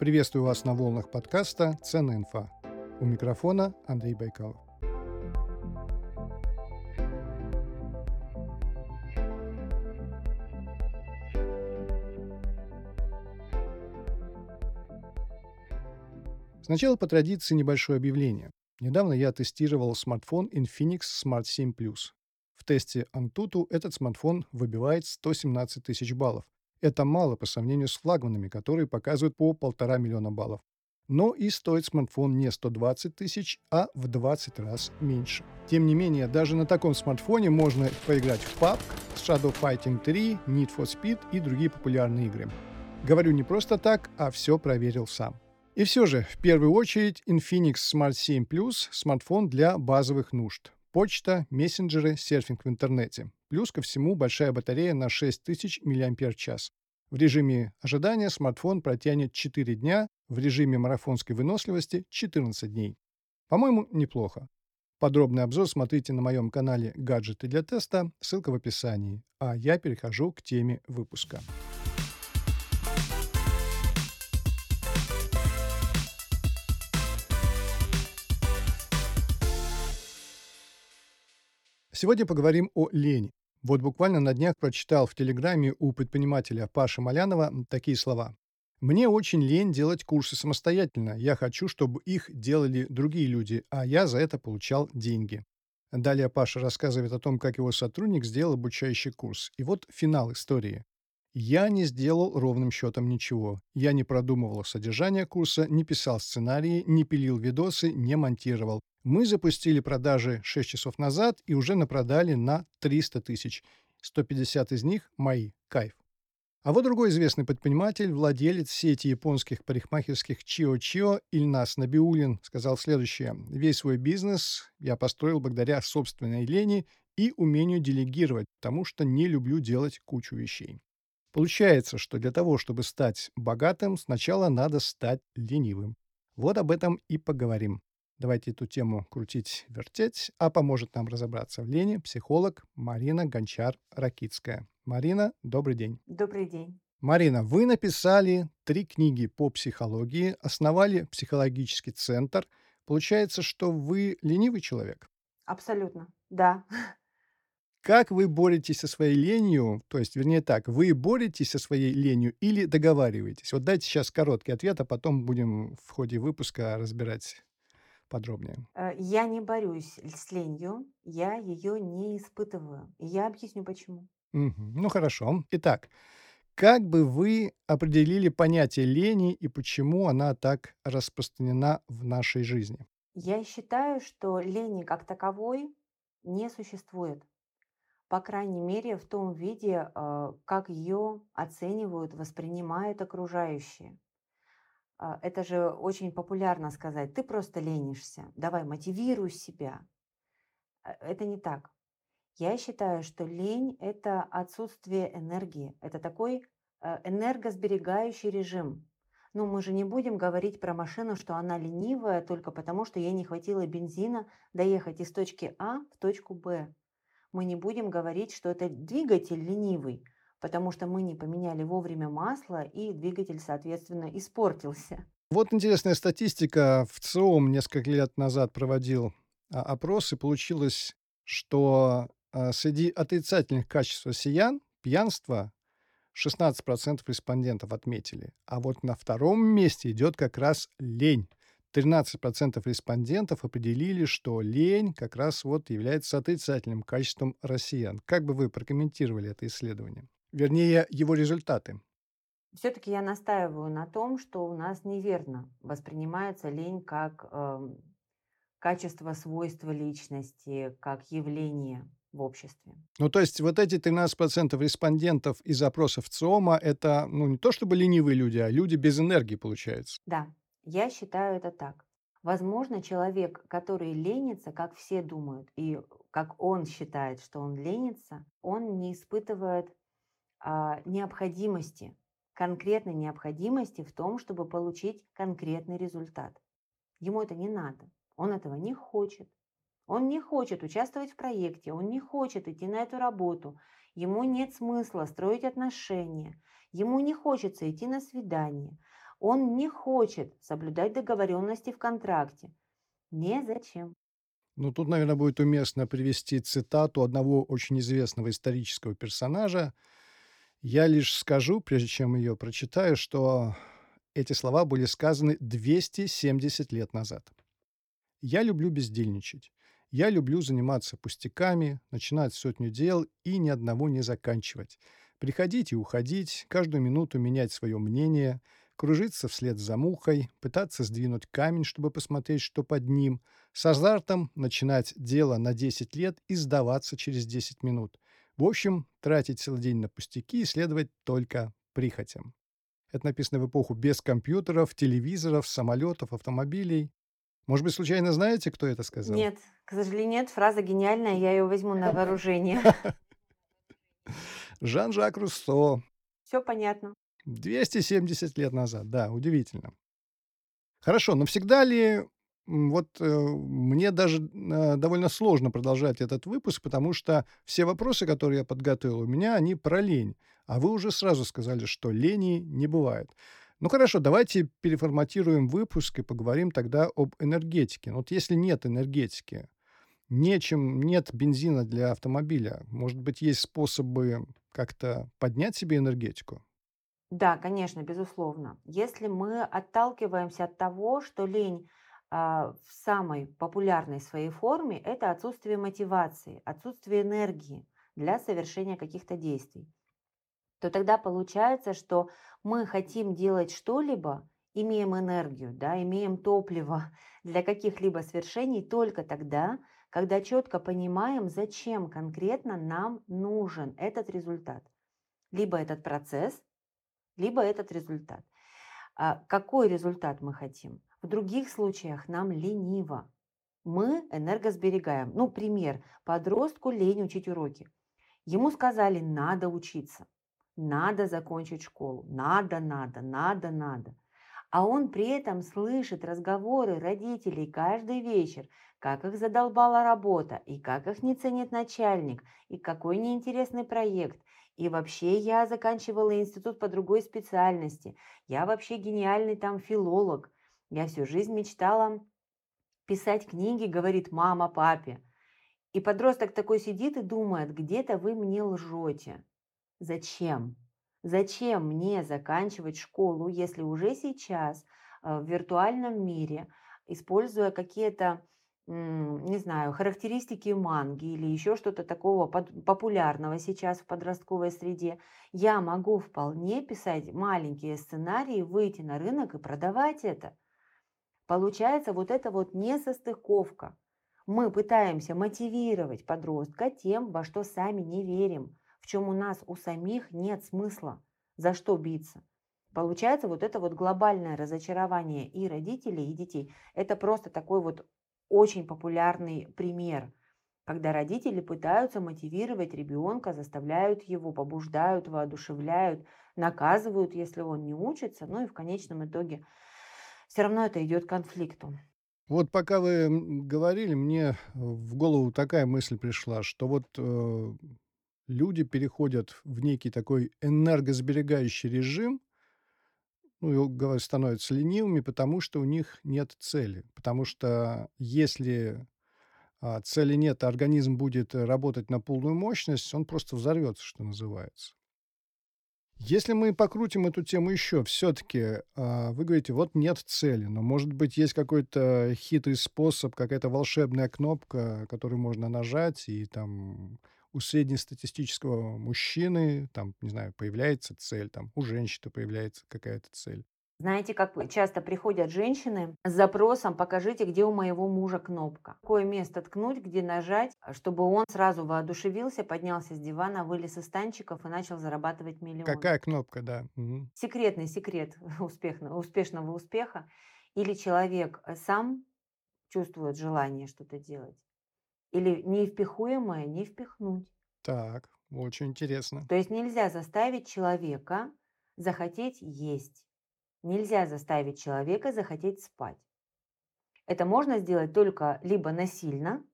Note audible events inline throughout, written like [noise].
Приветствую вас на волнах подкаста «Ценная инфа». У микрофона Андрей Байкалов. Сначала по традиции небольшое объявление. Недавно я тестировал смартфон Infinix Smart 7 Plus. В тесте Antutu этот смартфон выбивает 117 тысяч баллов. Это мало по сравнению с флагманами, которые показывают по полтора миллиона баллов. Но и стоит смартфон не 120 тысяч, а в 20 раз меньше. Тем не менее, даже на таком смартфоне можно поиграть в PUBG, Shadow Fighting 3, Need for Speed и другие популярные игры. Говорю не просто так, а все проверил сам. И все же, в первую очередь, Infinix Smart 7 Plus – смартфон для базовых нужд. Почта, мессенджеры, серфинг в интернете. Плюс ко всему большая батарея на 6000 мАч. В режиме ожидания смартфон протянет 4 дня, в режиме марафонской выносливости 14 дней. По-моему, неплохо. Подробный обзор смотрите на моем канале «Гаджеты для теста», ссылка в описании. А я перехожу к теме выпуска. Сегодня поговорим о лени. Вот буквально на днях прочитал в Телеграме у предпринимателя Паши Малянова такие слова. «Мне очень лень делать курсы самостоятельно. Я хочу, чтобы их делали другие люди, а я за это получал деньги». Далее Паша рассказывает о том, как его сотрудник сделал обучающий курс. И вот финал истории. Я не сделал ровным счетом ничего. Я не продумывал содержание курса, не писал сценарии, не пилил видосы, не монтировал. Мы запустили продажи 6 часов назад и уже напродали на 300 тысяч. 150 из них мои. Кайф. А вот другой известный предприниматель, владелец сети японских парикмахерских Чио-Чио Ильнас Набиулин сказал следующее. «Весь свой бизнес я построил благодаря собственной лени и умению делегировать, потому что не люблю делать кучу вещей». Получается, что для того, чтобы стать богатым, сначала надо стать ленивым. Вот об этом и поговорим. Давайте эту тему крутить-вертеть, а поможет нам разобраться в лени психолог Марина Гончар-Ракицкая. Марина, добрый день. Добрый день. Марина, вы написали три книги по психологии, основали психологический центр. Получается, что вы ленивый человек? Абсолютно, да. [laughs] Как вы боретесь со своей ленью? То есть, вернее так, вы боретесь со своей ленью или договариваетесь? Вот дайте сейчас короткий ответ, а потом будем в ходе выпуска разбирать подробнее. Э, я не борюсь с ленью, я ее не испытываю. Я объясню почему. Мгм. Ну хорошо. Итак, как бы вы определили понятие лени и почему она так распространена в нашей жизни? Я считаю, что лени как таковой не существует. По крайней мере, в том виде, а, как ее оценивают, воспринимают окружающие. А, это же очень популярно сказать, ты просто ленишься, давай мотивируй себя. А, это не так. Я считаю, что лень– это отсутствие энергии, это такой энергосберегающий режим. Но мы же не будем говорить про машину, что она ленивая только потому, что ей не хватило бензина доехать из точки А в точку Б мы не будем говорить, что это двигатель ленивый, потому что мы не поменяли вовремя масло, и двигатель, соответственно, испортился. Вот интересная статистика. В ЦИОМ несколько лет назад проводил а, опрос, и получилось, что а, среди отрицательных качеств россиян пьянство 16% респондентов отметили. А вот на втором месте идет как раз лень. 13% респондентов определили, что лень как раз вот является отрицательным качеством россиян. Как бы вы прокомментировали это исследование? Вернее, его результаты. Все-таки я настаиваю на том, что у нас неверно воспринимается лень как э, качество, свойство личности, как явление в обществе. Ну, то есть вот эти 13% респондентов из опросов ЦИОМа – это ну, не то чтобы ленивые люди, а люди без энергии, получается. Да, я считаю это так. Возможно, человек, который ленится, как все думают, и как он считает, что он ленится, он не испытывает а, необходимости, конкретной необходимости в том, чтобы получить конкретный результат. Ему это не надо, он этого не хочет. Он не хочет участвовать в проекте, он не хочет идти на эту работу, ему нет смысла строить отношения, ему не хочется идти на свидание, Он не хочет соблюдать договоренности в контракте. Незачем. Ну, тут, наверное, будет уместно привести цитату одного очень известного исторического персонажа. Я лишь скажу, прежде чем ее прочитаю, что эти слова были сказаны 270 лет назад. «Я люблю бездельничать. Я люблю заниматься пустяками, начинать сотню дел и ни одного не заканчивать. Приходить и уходить, каждую минуту менять свое мнение, кружиться вслед за мухой, пытаться сдвинуть камень, чтобы посмотреть, что под ним, с азартом начинать дело на 10 лет и сдаваться через 10 минут. В общем, тратить целый день на пустяки и следовать только прихотям. Это написано в эпоху без компьютеров, телевизоров, самолетов, автомобилей. Может быть, случайно знаете, кто это сказал? Нет, к сожалению, нет. Фраза гениальная, я ее возьму на [laughs] вооружение. Жан-Жак Руссо. Все понятно. 270 лет назад, да, удивительно. Хорошо, но всегда ли вот э, мне даже э, довольно сложно продолжать этот выпуск, потому что все вопросы, которые я подготовил у меня, они про лень. А вы уже сразу сказали, что лени не бывает. Ну хорошо, давайте переформатируем выпуск и поговорим тогда об энергетике. Вот если нет энергетики, нечем, нет бензина для автомобиля, может быть, есть способы как-то поднять себе энергетику? Да, конечно, безусловно. Если мы отталкиваемся от того, что лень а, в самой популярной своей форме– это отсутствие мотивации, отсутствие энергии для совершения каких-то действий, то тогда получается, что мы хотим делать что-либо, имеем энергию, да, имеем топливо [laughs] для каких-либо свершений только тогда, когда четко понимаем, зачем конкретно нам нужен этот результат. Либо этот процесс, либо этот результат. А какой результат мы хотим? В других случаях нам лениво. Мы энергосберегаем. Ну, пример. Подростку лень учить уроки. Ему сказали, надо учиться, надо закончить школу, надо, надо, надо, надо. А он при этом слышит разговоры родителей каждый вечер, как их задолбала работа, и как их не ценит начальник, и какой неинтересный проект, и вообще я заканчивала институт по другой специальности. Я вообще гениальный там филолог. Я всю жизнь мечтала писать книги, говорит мама папе. И подросток такой сидит и думает, где-то вы мне лжете. Зачем? Зачем мне заканчивать школу, если уже сейчас э, в виртуальном мире, используя какие-то не знаю, характеристики манги или еще что-то такого популярного сейчас в подростковой среде, я могу вполне писать маленькие сценарии, выйти на рынок и продавать это. Получается вот эта вот несостыковка. Мы пытаемся мотивировать подростка тем, во что сами не верим, в чем у нас у самих нет смысла, за что биться. Получается вот это вот глобальное разочарование и родителей, и детей. Это просто такой вот очень популярный пример, когда родители пытаются мотивировать ребенка, заставляют его, побуждают, воодушевляют, наказывают, если он не учится, ну и в конечном итоге все равно это идет к конфликту. Вот пока вы говорили, мне в голову такая мысль пришла, что вот э, люди переходят в некий такой энергосберегающий режим, ну, становятся ленивыми, потому что у них нет цели. Потому что если а, цели нет, а организм будет работать на полную мощность, он просто взорвется, что называется. Если мы покрутим эту тему еще, все-таки а, вы говорите, вот нет цели, но может быть есть какой-то хитрый способ, какая-то волшебная кнопка, которую можно нажать, и там у среднестатистического мужчины, там, не знаю, появляется цель, там, у женщины появляется какая-то цель. Знаете, как часто приходят женщины с запросом «покажите, где у моего мужа кнопка». Какое место ткнуть, где нажать, чтобы он сразу воодушевился, поднялся с дивана, вылез из танчиков и начал зарабатывать миллион. Какая кнопка, да. Угу. Секретный секрет [laughs] успешного, успешного успеха. Или человек сам чувствует желание что-то делать. Или невпихуемое не впихнуть. Так, очень интересно. То есть нельзя заставить человека захотеть есть. Нельзя заставить человека захотеть спать. Это можно сделать только либо насильно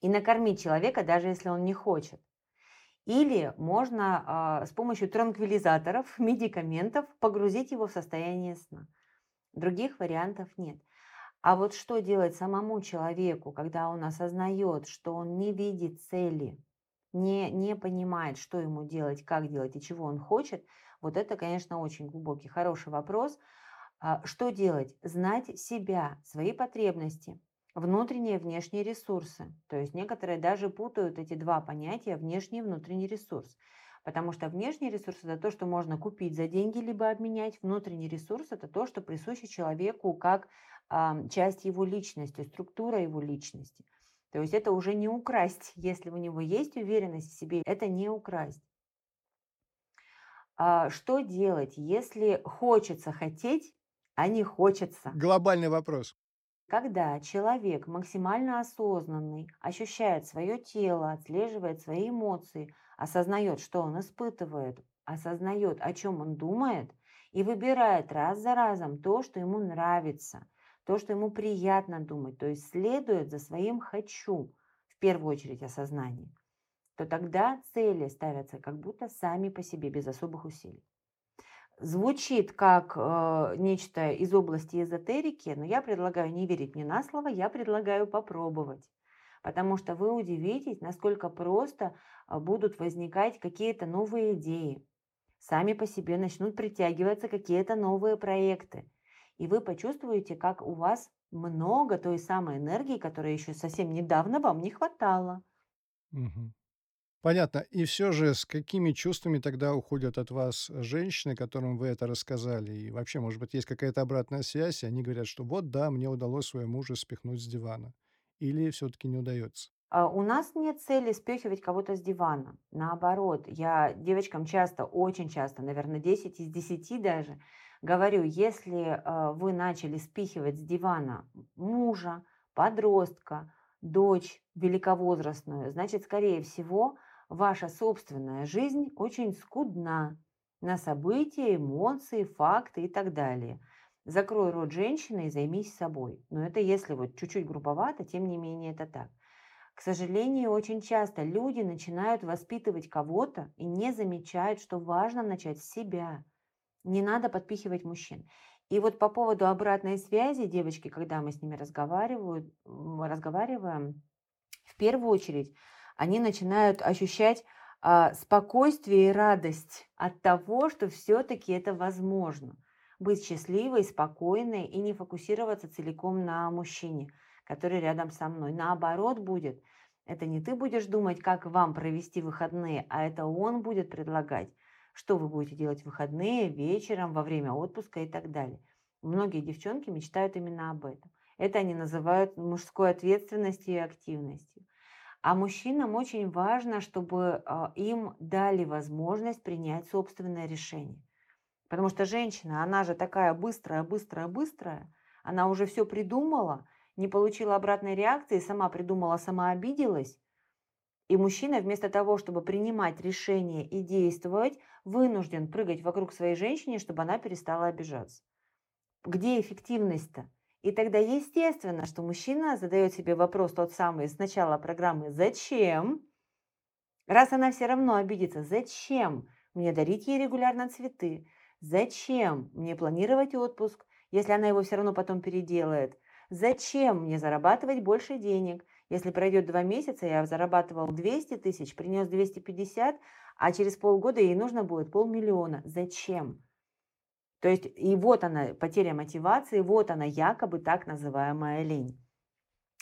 и накормить человека, даже если он не хочет. Или можно а, с помощью транквилизаторов, [laughs] медикаментов погрузить его в состояние сна. Других вариантов нет. А вот что делать самому человеку, когда он осознает, что он не видит цели, не, не понимает, что ему делать, как делать и чего он хочет, вот это, конечно, очень глубокий, хороший вопрос. А, что делать? Знать себя, свои потребности, внутренние и внешние ресурсы. То есть некоторые даже путают эти два понятия внешний и внутренний ресурс. Потому что внешний ресурс – это то, что можно купить за деньги, либо обменять. Внутренний ресурс – это то, что присуще человеку как часть его личности, структура его личности. То есть это уже не украсть. Если у него есть уверенность в себе, это не украсть. А что делать, если хочется хотеть, а не хочется? Глобальный вопрос. Когда человек максимально осознанный, ощущает свое тело, отслеживает свои эмоции, осознает, что он испытывает, осознает, о чем он думает, и выбирает раз за разом то, что ему нравится, то, что ему приятно думать, то есть следует за своим «хочу», в первую очередь осознание, то тогда цели ставятся как будто сами по себе, без особых усилий. Звучит как э, нечто из области эзотерики, но я предлагаю не верить мне на слово, я предлагаю попробовать. Потому что вы удивитесь, насколько просто э, будут возникать какие-то новые идеи. Сами по себе начнут притягиваться какие-то новые проекты. И вы почувствуете, как у вас много той самой энергии, которой еще совсем недавно вам не хватало. Мгм. Понятно. И все же, с какими чувствами тогда уходят от вас женщины, которым вы это рассказали? И вообще, может быть, есть какая-то обратная связь, и они говорят, что вот, да, мне удалось своего мужа спихнуть с дивана. Или все-таки не удается? А, У нас нет цели спихивать кого-то с дивана. Наоборот, я девочкам часто, очень часто, наверное, 10 из 10 даже, говорю, если а, вы начали спихивать с дивана мужа, подростка, дочь великовозрастную, значит, скорее всего, ваша собственная жизнь очень скудна на события, эмоции, факты и так далее. Закрой рот женщины и займись собой. Но это если вот чуть-чуть грубовато, тем не менее это так. К сожалению, очень часто люди начинают воспитывать кого-то и не замечают, что важно начать с себя. Не надо подпихивать мужчин. И вот по поводу обратной связи, девочки, когда мы с ними разговаривают, разговариваем, в первую очередь они начинают ощущать а, спокойствие и радость от того, что все-таки это возможно. Быть счастливой, спокойной и не фокусироваться целиком на мужчине, который рядом со мной. Наоборот будет. Это не ты будешь думать, как вам провести выходные, а это он будет предлагать, что вы будете делать в выходные, вечером, во время отпуска и так далее. Многие девчонки мечтают именно об этом. Это они называют мужской ответственностью и активностью. А мужчинам очень важно, чтобы а, им дали возможность принять собственное решение. Потому что женщина, она же такая быстрая, быстрая, быстрая, она уже все придумала, не получила обратной реакции, сама придумала, сама обиделась. И мужчина вместо того, чтобы принимать решение и действовать, вынужден прыгать вокруг своей женщины, чтобы она перестала обижаться. Где эффективность-то? И тогда естественно, что мужчина задает себе вопрос тот самый с начала программы «Зачем?». Раз она все равно обидится, зачем мне дарить ей регулярно цветы? Зачем мне планировать отпуск, если она его все равно потом переделает? Зачем мне зарабатывать больше денег, если пройдет два месяца, я зарабатывал 200 тысяч, принес 250, а через полгода ей нужно будет полмиллиона. Зачем? То есть и вот она, потеря мотивации, вот она якобы так называемая лень.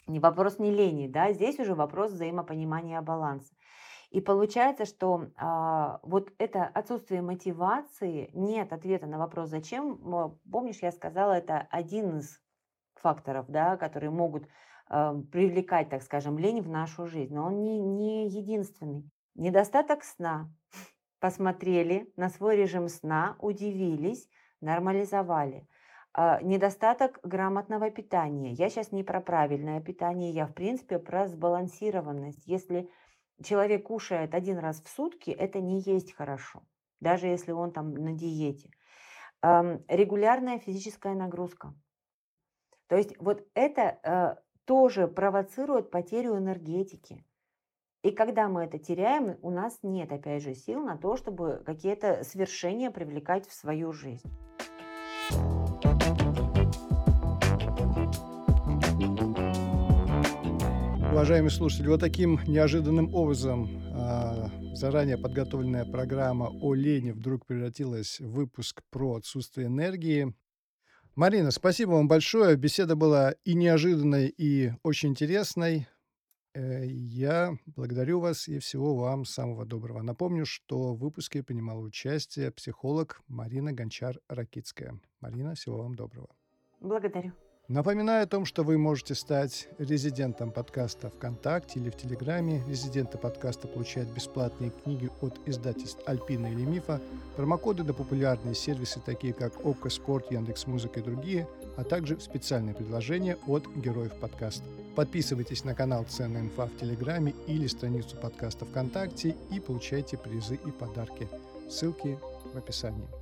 Не вопрос не лени, да, здесь уже вопрос взаимопонимания баланса. И получается, что а, вот это отсутствие мотивации, нет ответа на вопрос «зачем?». Помнишь, я сказала, это один из факторов, да, которые могут привлекать, так скажем, лень в нашу жизнь, но он не, не единственный. Недостаток сна. [laughs] Посмотрели на свой режим сна, удивились, нормализовали. А, недостаток грамотного питания. Я сейчас не про правильное питание, я в принципе про сбалансированность. Если человек кушает один раз в сутки, это не есть хорошо, даже если он там на диете. Регулярная физическая нагрузка. То есть вот это э, тоже провоцирует потерю энергетики. И когда мы это теряем, у нас нет, опять же, сил на то, чтобы какие-то свершения привлекать в свою жизнь. Уважаемые слушатели, вот таким неожиданным образом а, заранее подготовленная программа о лени вдруг превратилась в выпуск про отсутствие энергии. Марина, спасибо вам большое. Беседа была и неожиданной, и очень интересной. Э, я благодарю вас и всего вам самого доброго. Напомню, что в выпуске принимала участие психолог Марина Гончар-Ракицкая. Марина, всего вам доброго. Благодарю. Напоминаю о том, что вы можете стать резидентом подкаста ВКонтакте или в Телеграме. Резиденты подкаста получают бесплатные книги от издательств Альпина или Мифа, промокоды на популярные сервисы, такие как ОККО Спорт, Яндекс Музыка и другие, а также специальные предложения от героев подкаста. Подписывайтесь на канал Ценная инфа в Телеграме или страницу подкаста ВКонтакте и получайте призы и подарки. Ссылки в описании.